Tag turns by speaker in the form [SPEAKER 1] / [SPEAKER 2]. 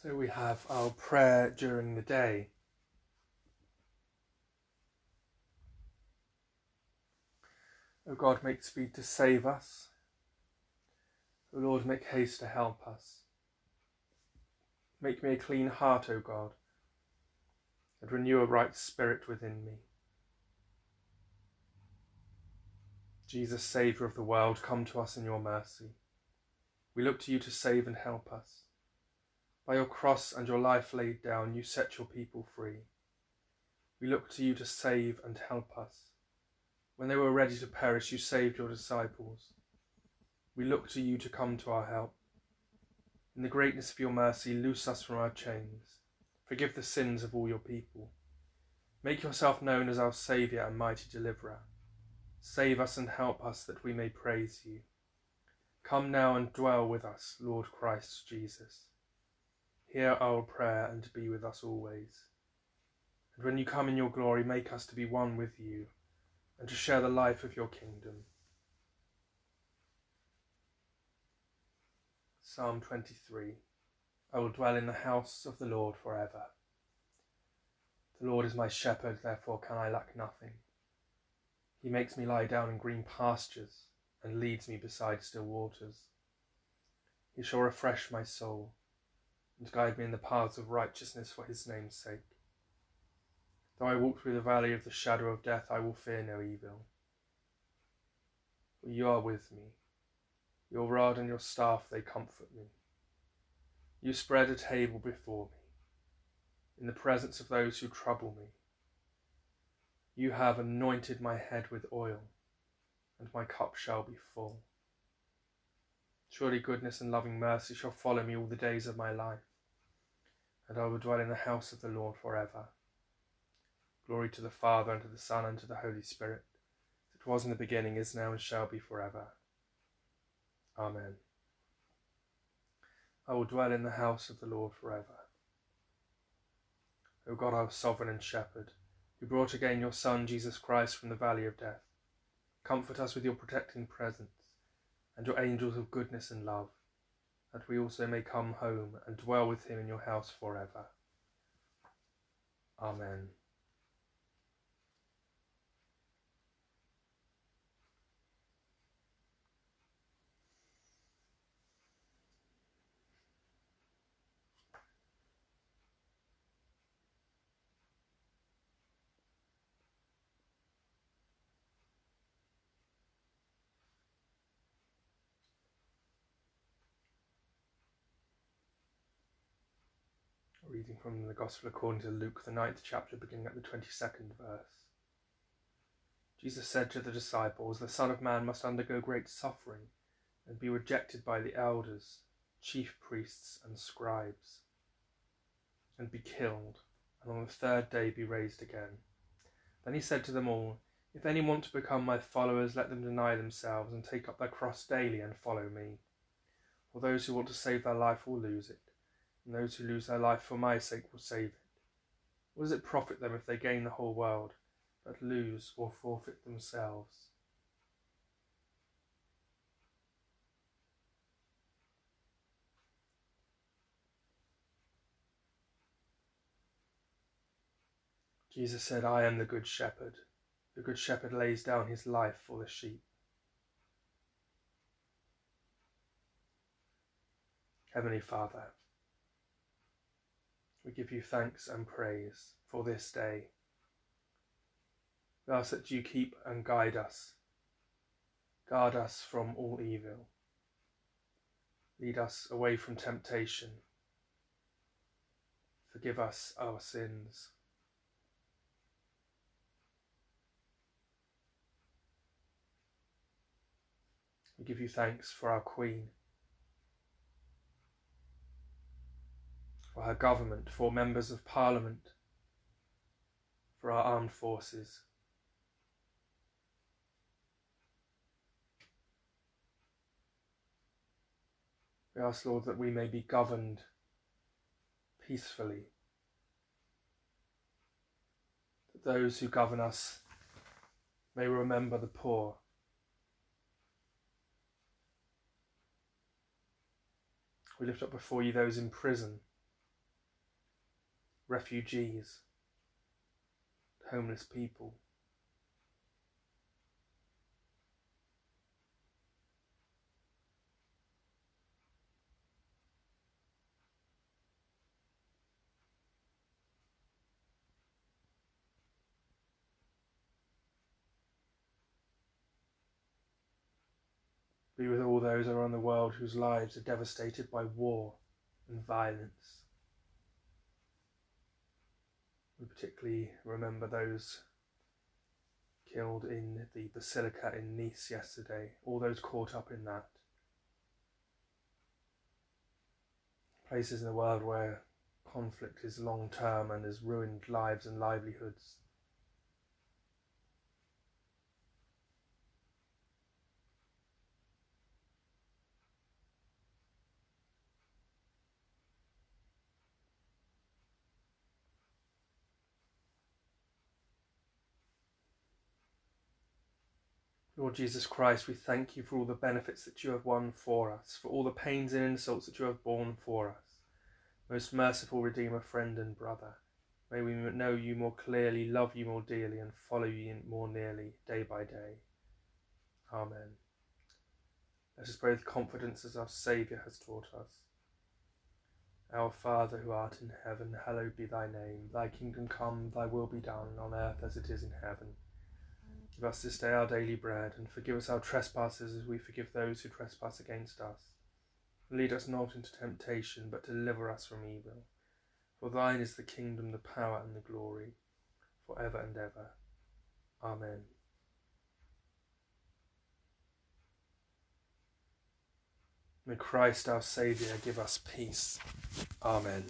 [SPEAKER 1] So we have our prayer during the day. O God, make speed to save us. O Lord, make haste to help us. Make me a clean heart, O God, and renew a right spirit within me. Jesus, Saviour of the world, come to us in your mercy. We look to you to save and help us. By your cross and your life laid down, you set your people free. We look to you to save and help us. When they were ready to perish, you saved your disciples. We look to you to come to our help. In the greatness of your mercy, loose us from our chains. Forgive the sins of all your people. Make yourself known as our Saviour and mighty deliverer. Save us and help us that we may praise you. Come now and dwell with us, Lord Christ Jesus. Hear our prayer and be with us always. And when you come in your glory, make us to be one with you and to share the life of your kingdom. Psalm 23 I will dwell in the house of the Lord forever. The Lord is my shepherd, therefore can I lack nothing. He makes me lie down in green pastures and leads me beside still waters. He shall refresh my soul and guide me in the paths of righteousness for his name's sake. Though I walk through the valley of the shadow of death, I will fear no evil. For you are with me. Your rod and your staff, they comfort me. You spread a table before me, in the presence of those who trouble me. You have anointed my head with oil, and my cup shall be full. Surely goodness and loving mercy shall follow me all the days of my life, and I will dwell in the house of the Lord forever. Glory to the Father, and to the Son, and to the Holy Spirit, as it was in the beginning, is now, and shall be forever. Amen. I will dwell in the house of the Lord forever. O God, our sovereign and shepherd, who brought again your Son, Jesus Christ, from the valley of death, comfort us with your protecting presence and your angels of goodness and love, that we also may come home and dwell with him in your house forever. Amen. Reading from the Gospel according to Luke, the ninth chapter, beginning at the 22nd verse. Jesus said to the disciples, The Son of Man must undergo great suffering and be rejected by the elders, chief priests, and scribes, and be killed, and on the third day be raised again. Then he said to them all, If any want to become my followers, let them deny themselves and take up their cross daily and follow me. For those who want to save their life will lose it and those who lose their life for my sake will save it. What does it profit them if they gain the whole world, but lose or forfeit themselves? Jesus said, I am the good shepherd. The good shepherd lays down his life for the sheep. Heavenly Father, we give you thanks and praise for this day. We ask that you keep and guide us, guard us from all evil, lead us away from temptation, forgive us our sins. We give you thanks for our Queen. For her government, for members of parliament, for our armed forces. We ask, Lord, that we may be governed peacefully, that those who govern us may remember the poor. We lift up before you those in prison refugees, homeless people. Be with all those around the world whose lives are devastated by war and violence. We particularly remember those killed in the basilica in Nice yesterday, all those caught up in that. Places in the world where conflict is long term and has ruined lives and livelihoods. Lord Jesus Christ, we thank you for all the benefits that you have won for us, for all the pains and insults that you have borne for us. Most merciful Redeemer, friend, and brother, may we know you more clearly, love you more dearly, and follow you more nearly day by day. Amen. Let us pray with confidence as our Saviour has taught us. Our Father who art in heaven, hallowed be thy name. Thy kingdom come, thy will be done, on earth as it is in heaven. Give us this day our daily bread, and forgive us our trespasses as we forgive those who trespass against us. Lead us not into temptation, but deliver us from evil. For thine is the kingdom, the power, and the glory, for ever and ever. Amen. May Christ our Saviour give us peace. Amen.